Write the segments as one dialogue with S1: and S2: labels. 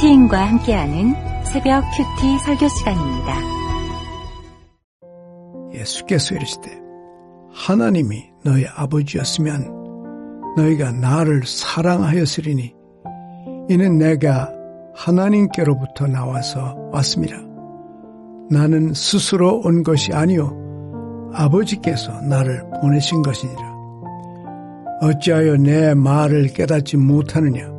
S1: 큐티인과 함께하는 새벽 큐티 설교 시간입니다.
S2: 예수께서 이르시되 하나님이 너희 아버지였으면 너희가 나를 사랑하였으리니 이는 내가 하나님께로부터 나와서 왔습니다. 나는 스스로 온 것이 아니요 아버지께서 나를 보내신 것이니라. 어찌하여 내 말을 깨닫지 못하느냐?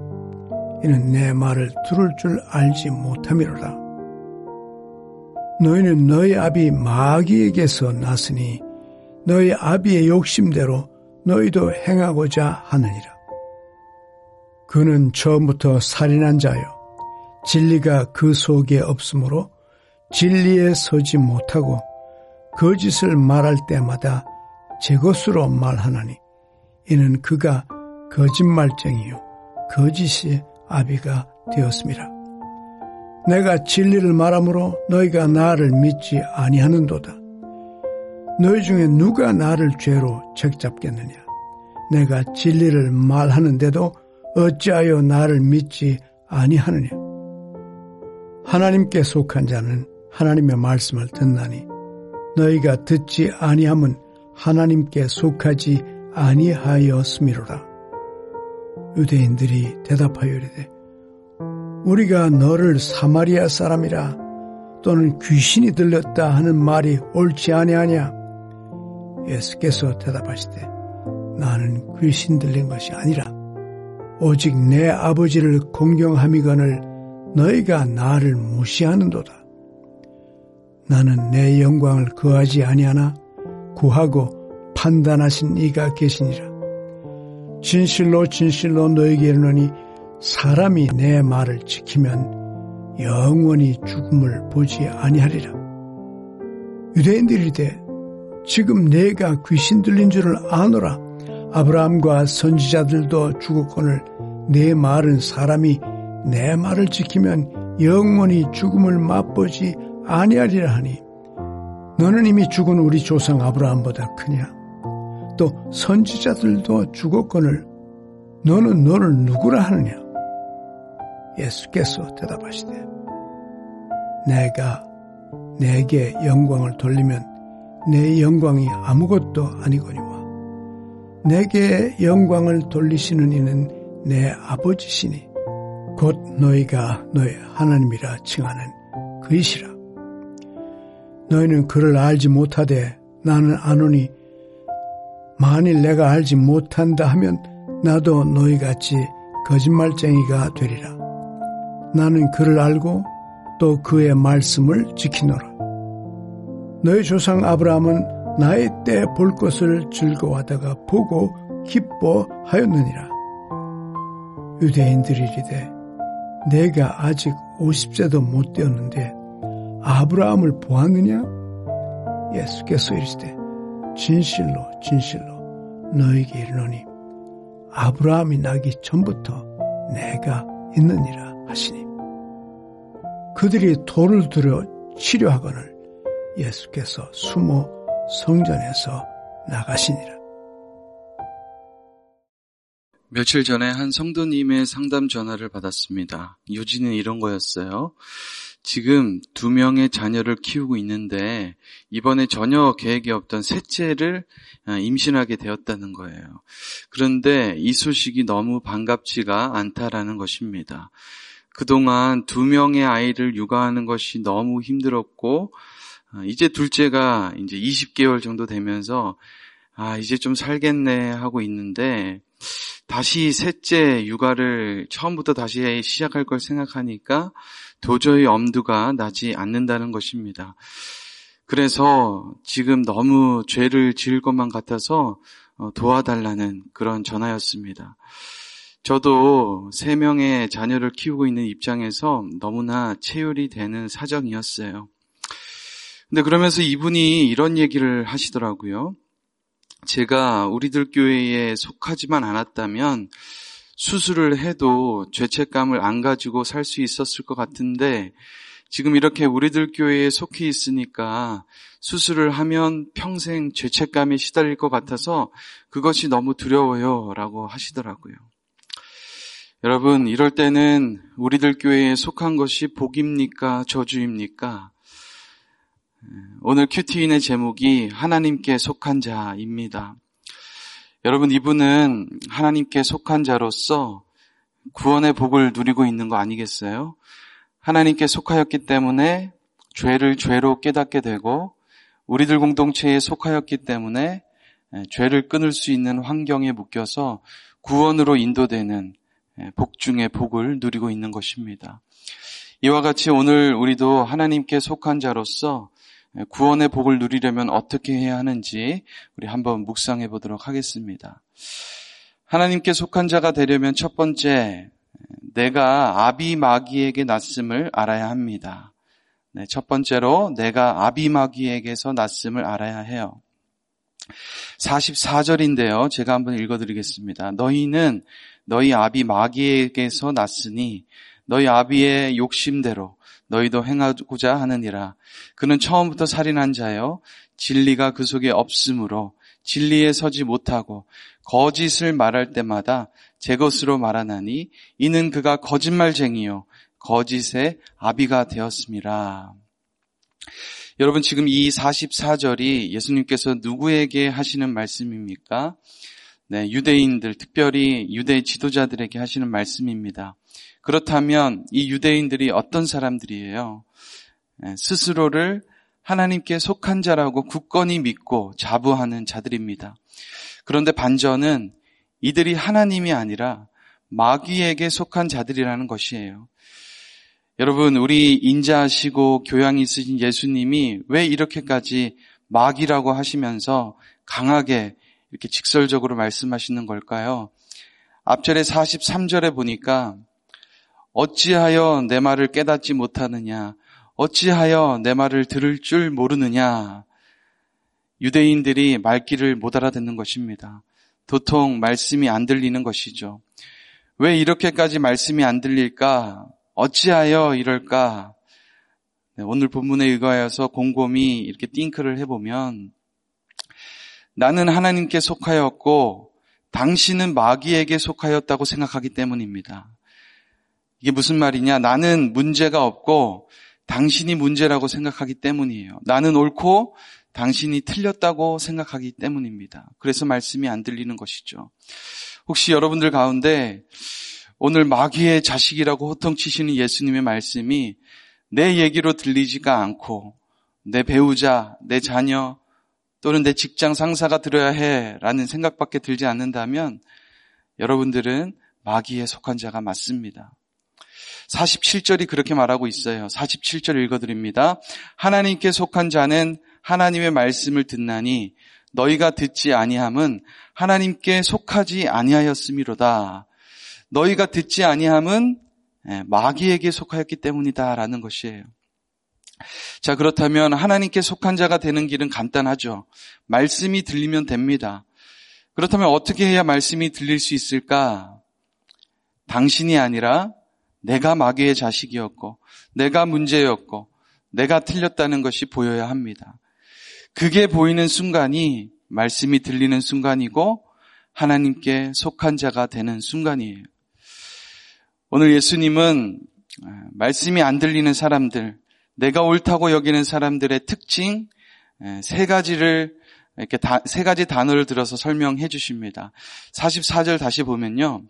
S2: 이는 내 말을 들을 줄 알지 못함이로라. 너희는 너희 아비 마귀에게서 났으니 너희 아비의 욕심대로 너희도 행하고자 하느니라. 그는 처음부터 살인한 자요. 진리가 그 속에 없으므로 진리에 서지 못하고 거짓을 말할 때마다 제 것으로 말하나니 이는 그가 거짓말쟁이요 거짓의 아비가 되었습니다. 내가 진리를 말하므로 너희가 나를 믿지 아니하는도다. 너희 중에 누가 나를 죄로 책잡겠느냐? 내가 진리를 말하는데도 어찌하여 나를 믿지 아니하느냐? 하나님께 속한 자는 하나님의 말씀을 듣나니 너희가 듣지 아니함은 하나님께 속하지 아니하였음이로라. 유대인들이 대답하여 이르되 우리가 너를 사마리아 사람이라 또는 귀신이 들렸다 하는 말이 옳지 아니하냐? 예수께서 대답하시되 나는 귀신 들린 것이 아니라 오직 내 아버지를 공경함이거늘 너희가 나를 무시하는도다. 나는 내 영광을 거하지 아니하나 구하고 판단하신 이가 계시니라. 진실로 진실로 너에게 이르노니 사람이 내 말을 지키면 영원히 죽음을 보지 아니하리라. 유대인들이 이르되 지금 내가 귀신 들린 줄을 아노라. 아브라함과 선지자들도 죽었거늘 내 말은 사람이 내 말을 지키면 영원히 죽음을 맛보지 아니하리라 하니 너는 이미 죽은 우리 조상 아브라함보다 크냐? 또 선지자들도 죽었거늘 너는 너를 누구라 하느냐? 예수께서 대답하시되 내가 내게 영광을 돌리면 내 영광이 아무것도 아니거니와 내게 영광을 돌리시는 이는 내 아버지시니 곧 너희가 너희 하나님이라 칭하는 그이시라 너희는 그를 알지 못하되 나는 아노니 만일 내가 알지 못한다 하면 나도 너희같이 거짓말쟁이가 되리라 나는 그를 알고 또 그의 말씀을 지키노라 너희 조상 아브라함은 나의 때 볼 것을 즐거워하다가 보고 기뻐하였느니라. 유대인들이 이르되 내가 아직 50세도 못 되었는데 아브라함을 보았느냐? 예수께서 이르시되 진실로 진실로 너에게 이르노니 아브라함이 나기 전부터 내가 있느니라 하시니 그들이 돌을 들여 치료하거늘 예수께서 숨어 성전에서 나가시니라.
S3: 며칠 전에 한 성도님의 상담 전화를 받았습니다. 요지는 이런 거였어요. 지금 두 명의 자녀를 키우고 있는데 이번에 전혀 계획이 없던 셋째를 아, 임신하게 되었다는 거예요. 그런데 이 소식이 너무 반갑지가 않다라는 것입니다. 그동안 두 명의 아이를 육아하는 것이 너무 힘들었고 아, 이제 둘째가 이제 20개월 정도 되면서 아, 이제 좀 살겠네 하고 있는데 다시 셋째 육아를 처음부터 다시 시작할 걸 생각하니까 도저히 엄두가 나지 않는다는 것입니다. 그래서 지금 너무 죄를 지을 것만 같아서 어, 도와달라는 그런 전화였습니다. 저도 세 명의 자녀를 키우고 있는 입장에서 너무나 체율이 되는 사정이었어요. 근데 그러면서 이분이 이런 얘기를 하시더라고요. 제가 우리들 교회에 속하지만 않았다면 수술을 해도 죄책감을 안 가지고 살 수 있었을 것 같은데 지금 이렇게 우리들 교회에 속해 있으니까 수술을 하면 평생 죄책감에 시달릴 것 같아서 그것이 너무 두려워요 라고 하시더라고요. 여러분, 이럴 때는 우리들 교회에 속한 것이 복입니까? 저주입니까? 오늘 큐티인의 제목이 하나님께 속한 자입니다. 여러분, 이분은 하나님께 속한 자로서 구원의 복을 누리고 있는 거 아니겠어요? 하나님께 속하였기 때문에 죄를 죄로 깨닫게 되고 우리들 공동체에 속하였기 때문에 죄를 끊을 수 있는 환경에 묶여서 구원으로 인도되는 복 중의 복을 누리고 있는 것입니다. 이와 같이 오늘 우리도 하나님께 속한 자로서 구원의 복을 누리려면 어떻게 해야 하는지 우리 한번 묵상해 보도록 하겠습니다. 하나님께 속한 자가 되려면 첫 번째, 내가 아비 마귀에게 났음을 알아야 합니다. 네, 첫 번째로 내가 아비 마귀에게서 났음을 알아야 해요. 44절인데요. 제가 한번 읽어드리겠습니다. 너희는 너희 아비 마귀에게서 났으니 너희 아비의 욕심대로 너희도 행하고자 하느니라. 그는 처음부터 살인한 자요. 진리가 그 속에 없으므로 진리에 서지 못하고 거짓을 말할 때마다 제 것으로 말하나니 이는 그가 거짓말쟁이요 거짓의 아비가 되었습니다. 여러분 지금 이 44절이 예수님께서 누구에게 하시는 말씀입니까? 네, 유대인들, 특별히 유대 지도자들에게 하시는 말씀입니다. 그렇다면 이 유대인들이 어떤 사람들이에요? 네, 스스로를 하나님께 속한 자라고 굳건히 믿고 자부하는 자들입니다. 그런데 반전은 이들이 하나님이 아니라 마귀에게 속한 자들이라는 것이에요. 여러분, 우리 인자하시고 교양이 있으신 예수님이 왜 이렇게까지 마귀라고 하시면서 강하게 이렇게 직설적으로 말씀하시는 걸까요? 앞절에 43절에 보니까 어찌하여 내 말을 깨닫지 못하느냐? 어찌하여 내 말을 들을 줄 모르느냐? 유대인들이 말귀를 못 알아듣는 것입니다. 도통 말씀이 안 들리는 것이죠. 왜 이렇게까지 말씀이 안 들릴까? 어찌하여 이럴까? 네, 오늘 본문에 의거하여서 곰곰이 이렇게 띵크를 해보면 나는 하나님께 속하였고 당신은 마귀에게 속하였다고 생각하기 때문입니다. 이게 무슨 말이냐? 나는 문제가 없고 당신이 문제라고 생각하기 때문이에요. 나는 옳고 당신이 틀렸다고 생각하기 때문입니다. 그래서 말씀이 안 들리는 것이죠. 혹시 여러분들 가운데 오늘 마귀의 자식이라고 호통치시는 예수님의 말씀이 내 얘기로 들리지가 않고 내 배우자, 내 자녀 또는 내 직장 상사가 들어야 해 라는 생각밖에 들지 않는다면 여러분들은 마귀에 속한 자가 맞습니다. 47절이 그렇게 말하고 있어요. 47절 읽어드립니다. 하나님께 속한 자는 하나님의 말씀을 듣나니 너희가 듣지 아니함은 하나님께 속하지 아니하였음이로다. 너희가 듣지 아니함은 예, 마귀에게 속하였기 때문이다라는 것이에요. 자, 그렇다면 하나님께 속한 자가 되는 길은 간단하죠. 말씀이 들리면 됩니다. 그렇다면 어떻게 해야 말씀이 들릴 수 있을까? 당신이 아니라 내가 마귀의 자식이었고, 내가 문제였고, 내가 틀렸다는 것이 보여야 합니다. 그게 보이는 순간이 말씀이 들리는 순간이고 하나님께 속한 자가 되는 순간이에요. 오늘 예수님은 아, 말씀이 안 들리는 사람들, 내가 옳다고 여기는 사람들의 특징 세 가지를 이렇게 다, 세 가지 단어를 들어서 설명해 주십니다. 44절 다시 보면요.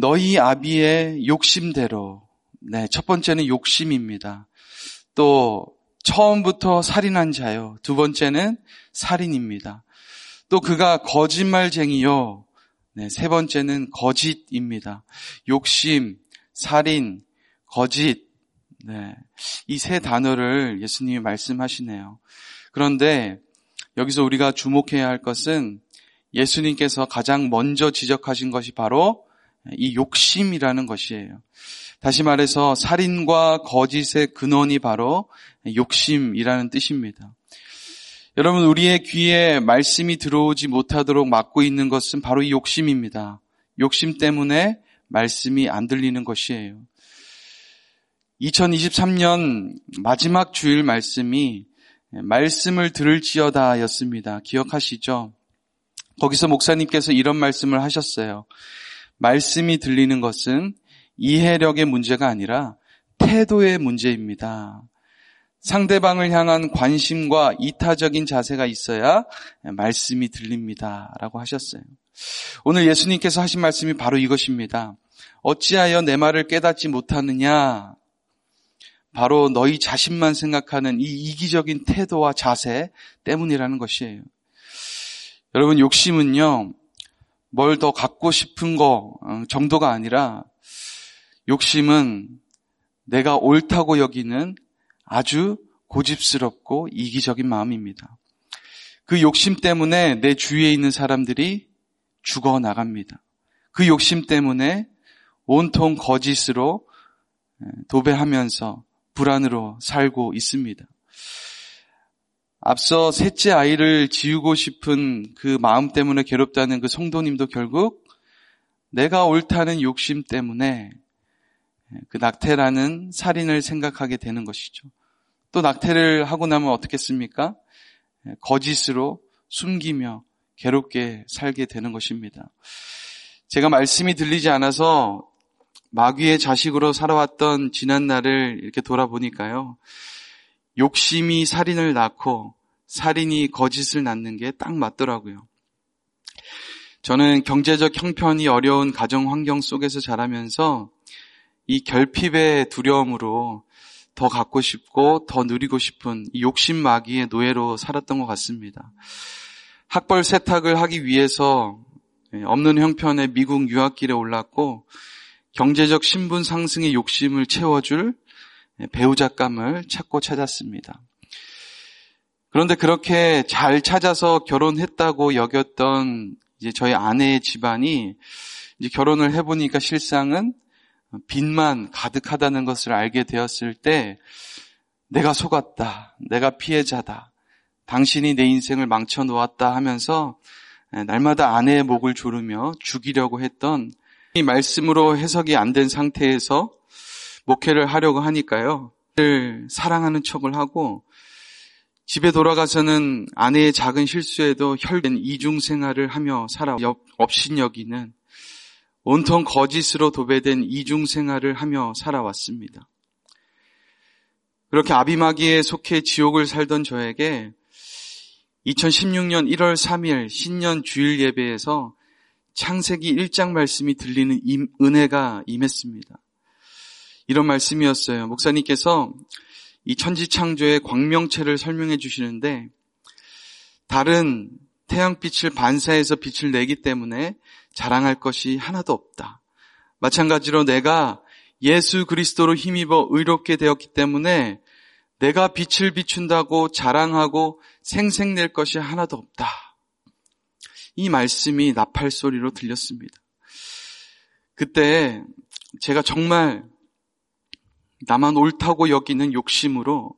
S3: 너희 아비의 욕심대로 네, 첫 번째는 욕심입니다. 또 처음부터 살인한 자요. 두 번째는 살인입니다. 또 그가 거짓말쟁이요. 네, 세 번째는 거짓입니다. 욕심, 살인, 거짓. 네, 이 세 단어를 예수님이 말씀하시네요. 그런데 여기서 우리가 주목해야 할 것은 예수님께서 가장 먼저 지적하신 것이 바로 이 욕심이라는 것이에요. 다시 말해서 살인과 거짓의 근원이 바로 욕심이라는 뜻입니다. 여러분, 우리의 귀에 말씀이 들어오지 못하도록 막고 있는 것은 바로 이 욕심입니다. 욕심 때문에 말씀이 안 들리는 것이에요. 2023년 마지막 주일 말씀이 말씀을 들을지어다 였습니다. 기억하시죠? 거기서 목사님께서 이런 말씀을 하셨어요. 말씀이 들리는 것은 이해력의 문제가 아니라 태도의 문제입니다. 상대방을 향한 관심과 이타적인 자세가 있어야 말씀이 들립니다. 라고 하셨어요. 오늘 예수님께서 하신 말씀이 바로 이것입니다. 어찌하여 내 말을 깨닫지 못하느냐? 바로 너희 자신만 생각하는 이 이기적인 태도와 자세 때문이라는 것이에요. 여러분, 욕심은요, 뭘 더 갖고 싶은 거 어, 정도가 아니라 욕심은 내가 옳다고 여기는 아주 고집스럽고 이기적인 마음입니다. 그 욕심 때문에 내 주위에 있는 사람들이 죽어 나갑니다. 그 욕심 때문에 온통 거짓으로 도배하면서 불안으로 살고 있습니다. 앞서 셋째 아이를 지우고 싶은 그 마음 때문에 괴롭다는 그 성도님도 결국 내가 옳다는 욕심 때문에 그 낙태라는 살인을 생각하게 되는 것이죠. 또 낙태를 하고 나면 어떻겠습니까? 거짓으로 숨기며 괴롭게 살게 되는 것입니다. 제가 말씀이 들리지 않아서 마귀의 자식으로 살아왔던 지난 날을 이렇게 돌아보니까요. 욕심이 살인을 낳고 살인이 거짓을 낳는 게 딱 맞더라고요. 저는 경제적 형편이 어려운 가정 환경 속에서 자라면서 이 결핍의 두려움으로 더 갖고 싶고 더 누리고 싶은 욕심 마귀의 노예로 살았던 것 같습니다. 학벌 세탁을 하기 위해서 없는 형편의 미국 유학길에 올랐고 경제적 신분 상승의 욕심을 채워줄 배우자감을 찾고 찾았습니다. 그런데 그렇게 잘 찾아서 결혼했다고 여겼던 이제 저희 아내의 집안이 이제 결혼을 해보니까 실상은 빚만 가득하다는 것을 알게 되었을 때 내가 속았다. 내가 피해자다. 당신이 내 인생을 망쳐 놓았다 하면서 날마다 아내의 목을 조르며 죽이려고 했던 이 말씀으로 해석이 안 된 상태에서 목회를 하려고 하니까요. 사랑하는 척을 하고 집에 돌아가서는 아내의 작은 실수에도 혈된 이중 생활을 하며 살아 없인 여기는 온통 거짓으로 도배된 이중 생활을 하며 살아왔습니다. 그렇게 아비마기에 속해 지옥을 살던 저에게 2016년 1월 3일 신년 주일 예배에서 창세기 1장 말씀이 들리는 은혜가 임했습니다. 이런 말씀이었어요. 목사님께서 이 천지창조의 광명체를 설명해 주시는데 다른 태양빛을 반사해서 빛을 내기 때문에 자랑할 것이 하나도 없다. 마찬가지로 내가 예수 그리스도로 힘입어 의롭게 되었기 때문에 내가 빛을 비춘다고 자랑하고 생생낼 것이 하나도 없다. 이 말씀이 나팔 소리로 들렸습니다. 그때 제가 정말 나만 옳다고 여기는 욕심으로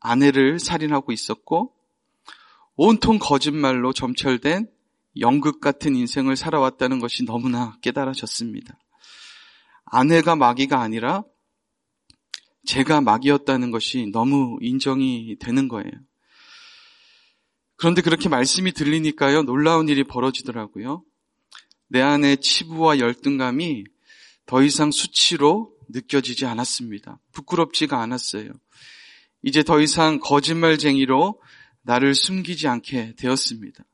S3: 아내를 살인하고 있었고 온통 거짓말로 점철된 연극 같은 인생을 살아왔다는 것이 너무나 깨달아졌습니다. 아내가 마귀가 아니라 제가 마귀였다는 것이 너무 인정이 되는 거예요. 그런데 그렇게 말씀이 들리니까요, 놀라운 일이 벌어지더라고요. 내 안에 치부와 열등감이 더 이상 수치로 느껴지지 않았습니다. 부끄럽지가 않았어요. 이제 더 이상 거짓말쟁이로 나를 숨기지 않게 되었습니다.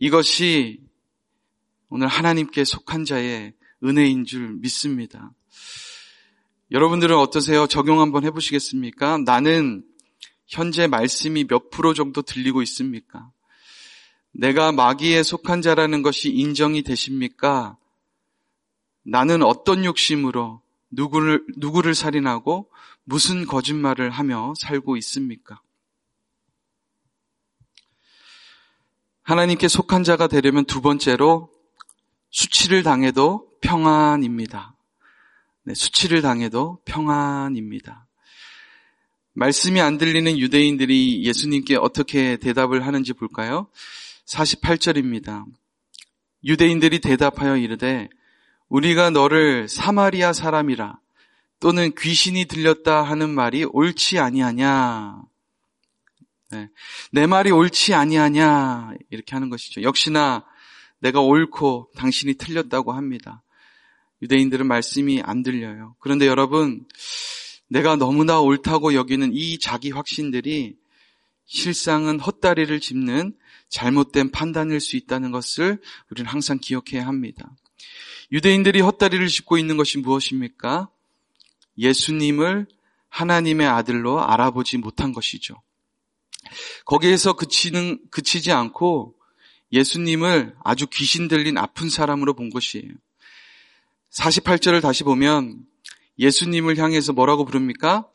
S3: 이것이 오늘 하나님께 속한 자의 은혜인 줄 믿습니다. 여러분들은 어떠세요? 적용 한번 해보시겠습니까? 나는 현재 말씀이 몇 프로 정도 들리고 있습니까? 내가 마귀에 속한 자라는 것이 인정이 되십니까? 나는 어떤 욕심으로 누구를, 누구를 살인하고 무슨 거짓말을 하며 살고 있습니까? 하나님께 속한 자가 되려면 두 번째로 수치를 당해도 평안입니다. 네, 수치를 당해도 평안입니다. 말씀이 안 들리는 유대인들이 예수님께 어떻게 대답을 하는지 볼까요? 48절입니다. 유대인들이 대답하여 이르되 우리가 너를 사마리아 사람이라 또는 귀신이 들렸다 하는 말이 옳지 아니하냐? 네. 내 말이 옳지 아니하냐? 이렇게 하는 것이죠. 역시나 내가 옳고 당신이 틀렸다고 합니다. 유대인들은 말씀이 안 들려요. 그런데 여러분, 내가 너무나 옳다고 여기는 이 자기 확신들이 실상은 헛다리를 짚는 잘못된 판단일 수 있다는 것을 우리는 항상 기억해야 합니다. 유대인들이 헛다리를 짚고 있는 것이 무엇입니까? 예수님을 하나님의 아들로 알아보지 못한 것이죠. 거기에서 그치는, 그치지 않고 예수님을 아주 귀신 들린 아픈 사람으로 본 것이에요. 48절을 다시 보면 예수님을 향해서 뭐라고 부릅니까?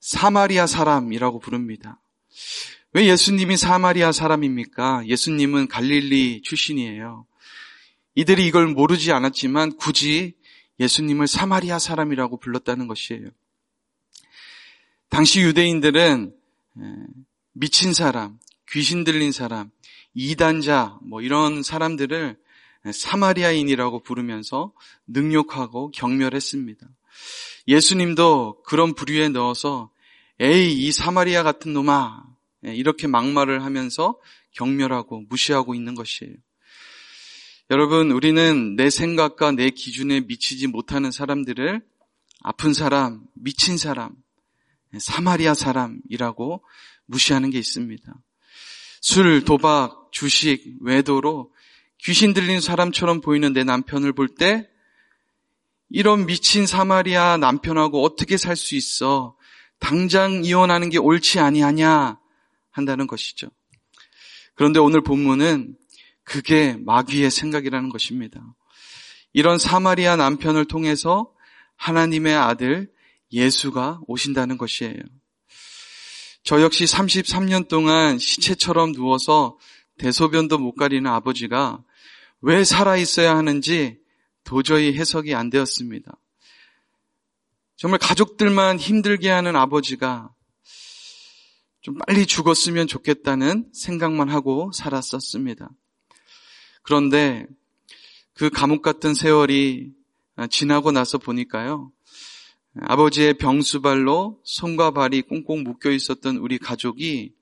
S3: 사마리아 사람이라고 부릅니다. 왜 예수님이 사마리아 사람입니까? 예수님은 갈릴리 출신이에요. 이들이 이걸 모르지 않았지만 굳이 예수님을 사마리아 사람이라고 불렀다는 것이에요. 당시 유대인들은 미친 사람, 귀신 들린 사람, 이단자, 뭐 이런 사람들을 사마리아인이라고 부르면서 능욕하고 경멸했습니다. 예수님도 그런 부류에 넣어서 에이, 이 사마리아 같은 놈아, 이렇게 막말을 하면서 경멸하고 무시하고 있는 것이에요. 여러분, 우리는 내 생각과 내 기준에 미치지 못하는 사람들을 아픈 사람, 미친 사람, 사마리아 사람이라고 무시하는 게 있습니다. 술, 도박, 주식, 외도로 귀신 들린 사람처럼 보이는 내 남편을 볼 때 이런 미친 사마리아 남편하고 어떻게 살 수 있어? 당장 이혼하는 게 옳지 아니하냐 한다는 것이죠. 그런데 오늘 본문은 그게 마귀의 생각이라는 것입니다. 이런 사마리아 남편을 통해서 하나님의 아들 예수가 오신다는 것이에요. 저 역시 33년 동안 시체처럼 누워서 대소변도 못 가리는 아버지가 왜 살아있어야 하는지 도저히 해석이 안 되었습니다. 정말 가족들만 힘들게 하는 아버지가 좀 빨리 죽었으면 좋겠다는 생각만 하고 살았었습니다. 그런데 그 감옥 같은 세월이 지나고 나서 보니까요. 아버지의 병수발로 손과 발이 꽁꽁 묶여 있었던 우리 가족이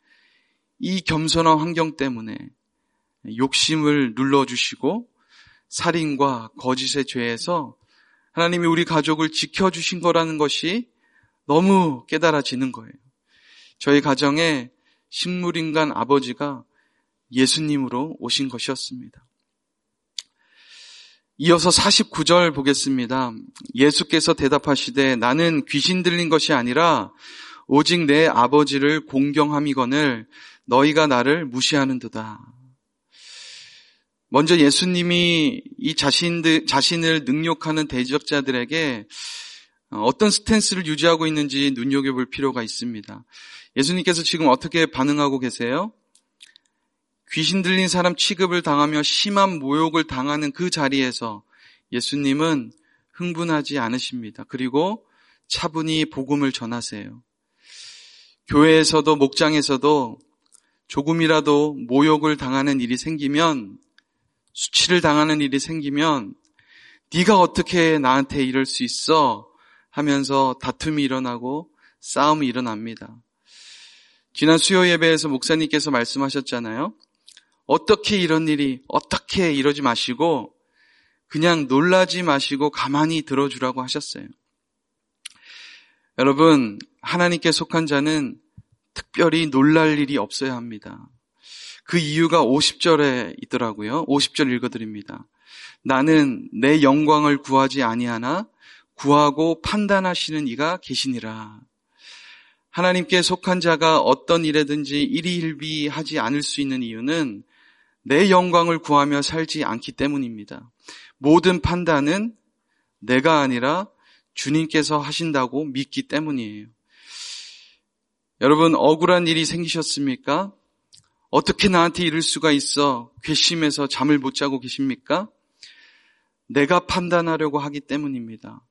S3: 이 겸손한 환경 때문에 욕심을 눌러주시고 살인과 거짓의 죄에서 하나님이 우리 가족을 지켜주신 거라는 것이 너무 깨달아지는 거예요. 저희 가정에 식물인간 아버지가 예수님으로 오신 것이었습니다. 이어서 49절 보겠습니다. 예수께서 대답하시되 나는 귀신 들린 것이 아니라 오직 내 아버지를 공경함이거늘 너희가 나를 무시하는도다. 먼저 예수님이 이 자신들, 자신을 능욕하는 대적자들에게 어떤 스탠스를 유지하고 있는지 눈여겨볼 필요가 있습니다. 예수님께서 지금 어떻게 반응하고 계세요? 귀신 들린 사람 취급을 당하며 심한 모욕을 당하는 그 자리에서 예수님은 흥분하지 않으십니다. 그리고 차분히 복음을 전하세요. 교회에서도 목장에서도 조금이라도 모욕을 당하는 일이 생기면 수치를 당하는 일이 생기면 네가 어떻게 나한테 이럴 수 있어 하면서 다툼이 일어나고 싸움이 일어납니다. 지난 수요 예배에서 목사님께서 말씀하셨잖아요. 어떻게 이런 일이 어떻게 이러지 마시고 그냥 놀라지 마시고 가만히 들어주라고 하셨어요. 여러분, 하나님께 속한 자는 특별히 놀랄 일이 없어야 합니다. 그 이유가 50절에 있더라고요. 50절 읽어드립니다. 나는 내 영광을 구하지 아니하나 구하고 판단하시는 이가 계시니라. 하나님께 속한 자가 어떤 일에든지 일희일비하지 않을 수 있는 이유는 내 영광을 구하며 살지 않기 때문입니다. 모든 판단은 내가 아니라 주님께서 하신다고 믿기 때문이에요. 여러분, 억울한 일이 생기셨습니까? 어떻게 나한테 이럴 수가 있어? 괘씸해서 잠을 못 자고 계십니까? 내가 판단하려고 하기 때문입니다.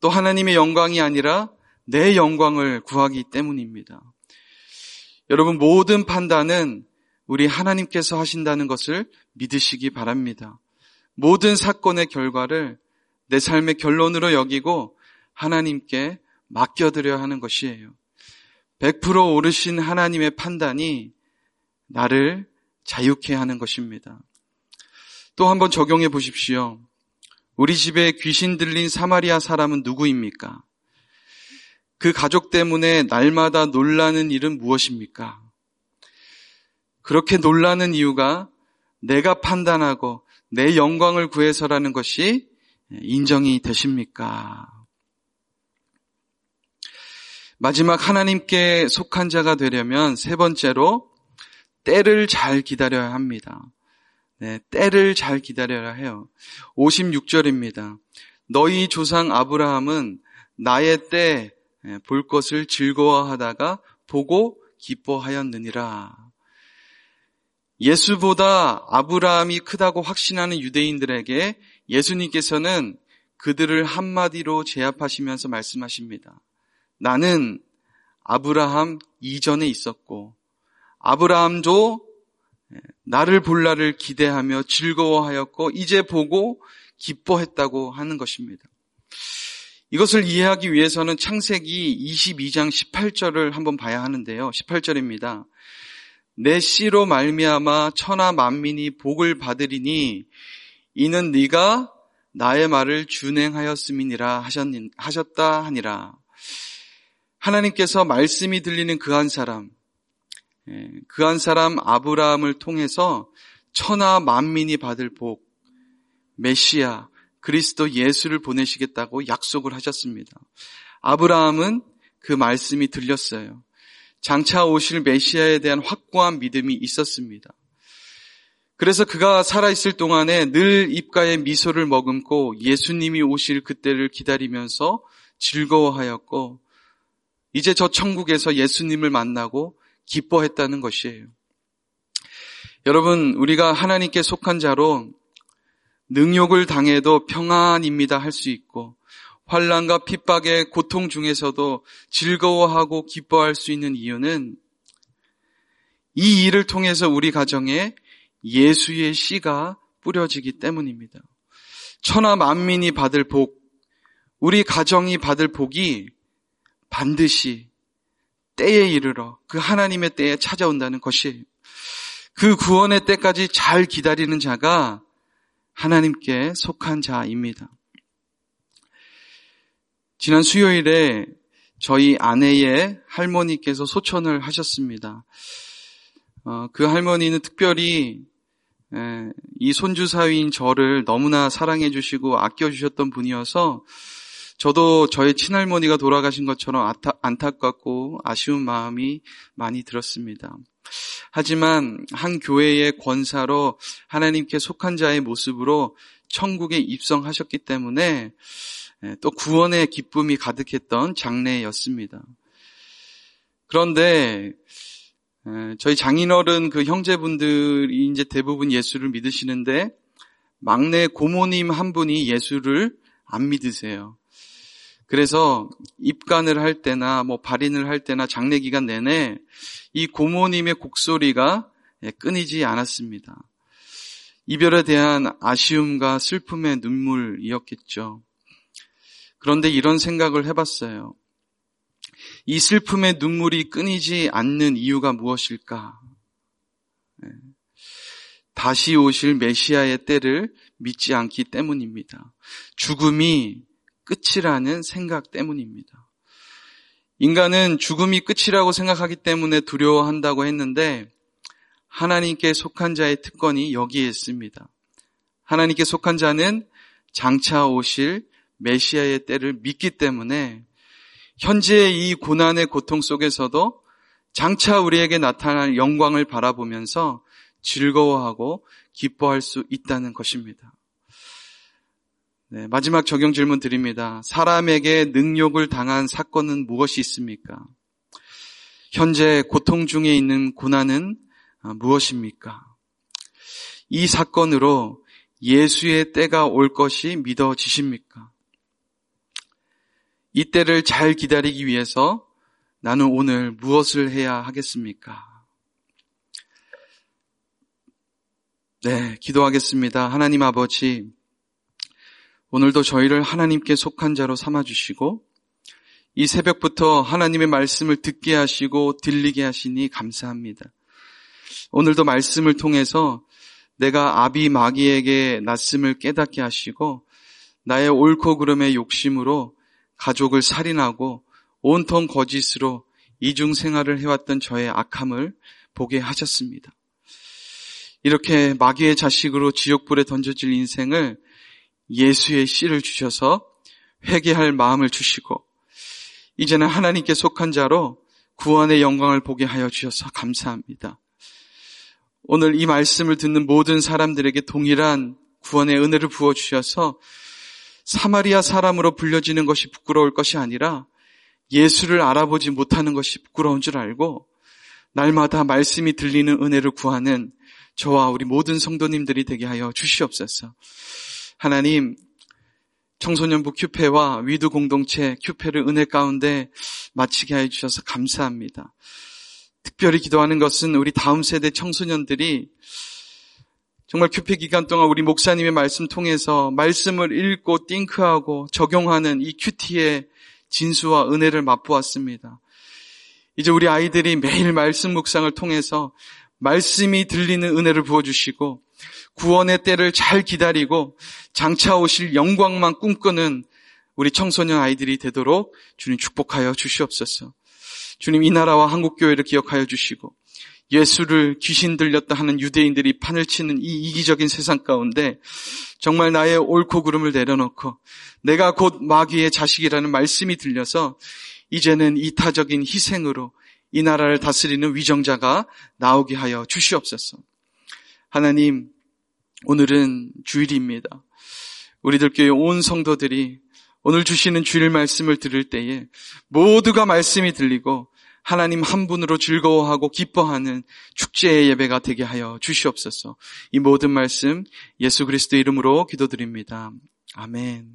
S3: 또 하나님의 영광이 아니라 내 영광을 구하기 때문입니다. 여러분, 모든 판단은 우리 하나님께서 하신다는 것을 믿으시기 바랍니다. 모든 사건의 결과를 내 삶의 결론으로 여기고 하나님께 맡겨드려야 하는 것이에요. 100% 오르신 하나님의 판단이 나를 자유케 하는 것입니다. 또 한번 적용해 보십시오. 우리 집에 귀신 들린 사마리아 사람은 누구입니까? 그 가족 때문에 날마다 놀라는 일은 무엇입니까? 그렇게 놀라는 이유가 내가 판단하고 내 영광을 구해서라는 것이 인정이 되십니까? 마지막 하나님께 속한 자가 되려면 세 번째로 때를 잘 기다려야 합니다. 네, 때를 잘 기다려야 해요. 56절입니다. 너희 조상 아브라함은 나의 때 볼 것을 즐거워하다가 보고 기뻐하였느니라. 예수보다 아브라함이 크다고 확신하는 유대인들에게 예수님께서는 그들을 한마디로 제압하시면서 말씀하십니다. 나는 아브라함 이전에 있었고 아브라함도 나를 볼 날을 기대하며 즐거워하였고 이제 보고 기뻐했다고 하는 것입니다. 이것을 이해하기 위해서는 창세기 22장 18절을 한번 봐야 하는데요. 18절입니다. 내 씨로 말미암아 천하 만민이 복을 받으리니 이는 네가 나의 말을 준행하였음이니라 하셨다 하니라. 하나님께서 말씀이 들리는 그 한 사람, 예, 그한 사람 아브라함을 통해서 천하 만민이 받을 복, 메시아, 그리스도 예수를 보내시겠다고 약속을 하셨습니다. 아브라함은 그 말씀이 들렸어요. 장차 오실 메시아에 대한 확고한 믿음이 있었습니다. 그래서 그가 살아있을 동안에 늘 입가에 미소를 머금고 예수님이 오실 그때를 기다리면서 즐거워하였고, 이제 저 천국에서 예수님을 만나고 기뻐했다는 것이에요. 여러분, 우리가 하나님께 속한 자로 능욕을 당해도 평안입니다 할 수 있고 환란과 핍박의 고통 중에서도 즐거워하고 기뻐할 수 있는 이유는 이 일을 통해서 우리 가정에 예수의 씨가 뿌려지기 때문입니다. 천하 만민이 받을 복, 우리 가정이 받을 복이 반드시 때에 이르러 그 하나님의 때에 찾아온다는 것이에요. 그 구원의 때까지 잘 기다리는 자가 하나님께 속한 자입니다. 지난 수요일에 저희 아내의 할머니께서 소천을 하셨습니다. 어, 그 할머니는 특별히 에, 이 손주 사위인 저를 너무나 사랑해 주시고 아껴 주셨던 분이어서 저도 저의 친할머니가 돌아가신 것처럼 안타깝고 아쉬운 마음이 많이 들었습니다. 하지만 한 교회의 권사로 하나님께 속한 자의 모습으로 천국에 입성하셨기 때문에 또 구원의 기쁨이 가득했던 장례였습니다. 그런데 저희 장인어른 그 형제분들이 이제 대부분 예수를 믿으시는데 막내 고모님 한 분이 예수를 안 믿으세요. 그래서 입간을 할 때나 뭐 발인을 할 때나 장례 기간 내내 이 고모님의 곡소리가 예, 끊이지 않았습니다. 이별에 대한 아쉬움과 슬픔의 눈물이었겠죠. 그런데 이런 생각을 해봤어요. 이 슬픔의 눈물이 끊이지 않는 이유가 무엇일까? 예. 다시 오실 메시아의 때를 믿지 않기 때문입니다. 죽음이 끝이라는 생각 때문입니다. 인간은 죽음이 끝이라고 생각하기 때문에 두려워한다고 했는데 하나님께 속한 자의 특권이 여기에 있습니다. 하나님께 속한 자는 장차 오실 메시아의 때를 믿기 때문에 현재의 이 고난의 고통 속에서도 장차 우리에게 나타날 영광을 바라보면서 즐거워하고 기뻐할 수 있다는 것입니다. 네, 마지막 적용 질문 드립니다. 사람에게 능욕을 당한 사건은 무엇이 있습니까? 현재 고통 중에 있는 고난은 아, 무엇입니까? 이 사건으로 예수의 때가 올 것이 믿어지십니까? 이 때를 잘 기다리기 위해서 나는 오늘 무엇을 해야 하겠습니까? 네, 기도하겠습니다. 하나님 아버지, 오늘도 저희를 하나님께 속한 자로 삼아주시고 이 새벽부터 하나님의 말씀을 듣게 하시고 들리게 하시니 감사합니다. 오늘도 말씀을 통해서 내가 아비 마귀에게 났음을 깨닫게 하시고 나의 옳고 그름의 욕심으로 가족을 살인하고 온통 거짓으로 이중 생활을 해왔던 저의 악함을 보게 하셨습니다. 이렇게 마귀의 자식으로 지옥불에 던져질 인생을 예수의 씨를 주셔서 회개할 마음을 주시고 이제는 하나님께 속한 자로 구원의 영광을 보게 하여 주셔서 감사합니다. 오늘 이 말씀을 듣는 모든 사람들에게 동일한 구원의 은혜를 부어 주셔서 사마리아 사람으로 불려지는 것이 부끄러울 것이 아니라 예수를 알아보지 못하는 것이 부끄러운 줄 알고 날마다 말씀이 들리는 은혜를 구하는 저와 우리 모든 성도님들이 되게 하여 주시옵소서. 하나님, 청소년부 큐페와 위드 공동체 큐페를 은혜 가운데 마치게 해 주셔서 감사합니다. 특별히 기도하는 것은 우리 다음 세대 청소년들이 정말 큐페 기간 동안 우리 목사님의 말씀 통해서 말씀을 읽고 띵크하고 적용하는 이 큐티의 진수와 은혜를 맛보았습니다. 이제 우리 아이들이 매일 말씀 묵상을 통해서 말씀이 들리는 은혜를 부어주시고 구원의 때를 잘 기다리고 장차 오실 영광만 꿈꾸는 우리 청소년 아이들이 되도록 주님 축복하여 주시옵소서. 주님 이 나라와 한국교회를 기억하여 주시고 예수를 귀신 들렸다 하는 유대인들이 판을 치는 이 이기적인 세상 가운데 정말 나의 옳고 그름을 내려놓고 내가 곧 마귀의 자식이라는 말씀이 들려서 이제는 이타적인 희생으로 이 나라를 다스리는 위정자가 나오게 하여 주시옵소서. 하나님, 오늘은 주일입니다. 우리들 교회 온 성도들이 오늘 주시는 주일 말씀을 들을 때에 모두가 말씀이 들리고 하나님 한 분으로 즐거워하고 기뻐하는 축제의 예배가 되게 하여 주시옵소서. 이 모든 말씀 예수 그리스도 이름으로 기도드립니다. 아멘.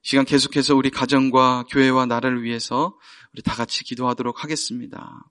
S3: 시간 계속해서 우리 가정과 교회와 나라를 위해서 우리 다 같이 기도하도록 하겠습니다.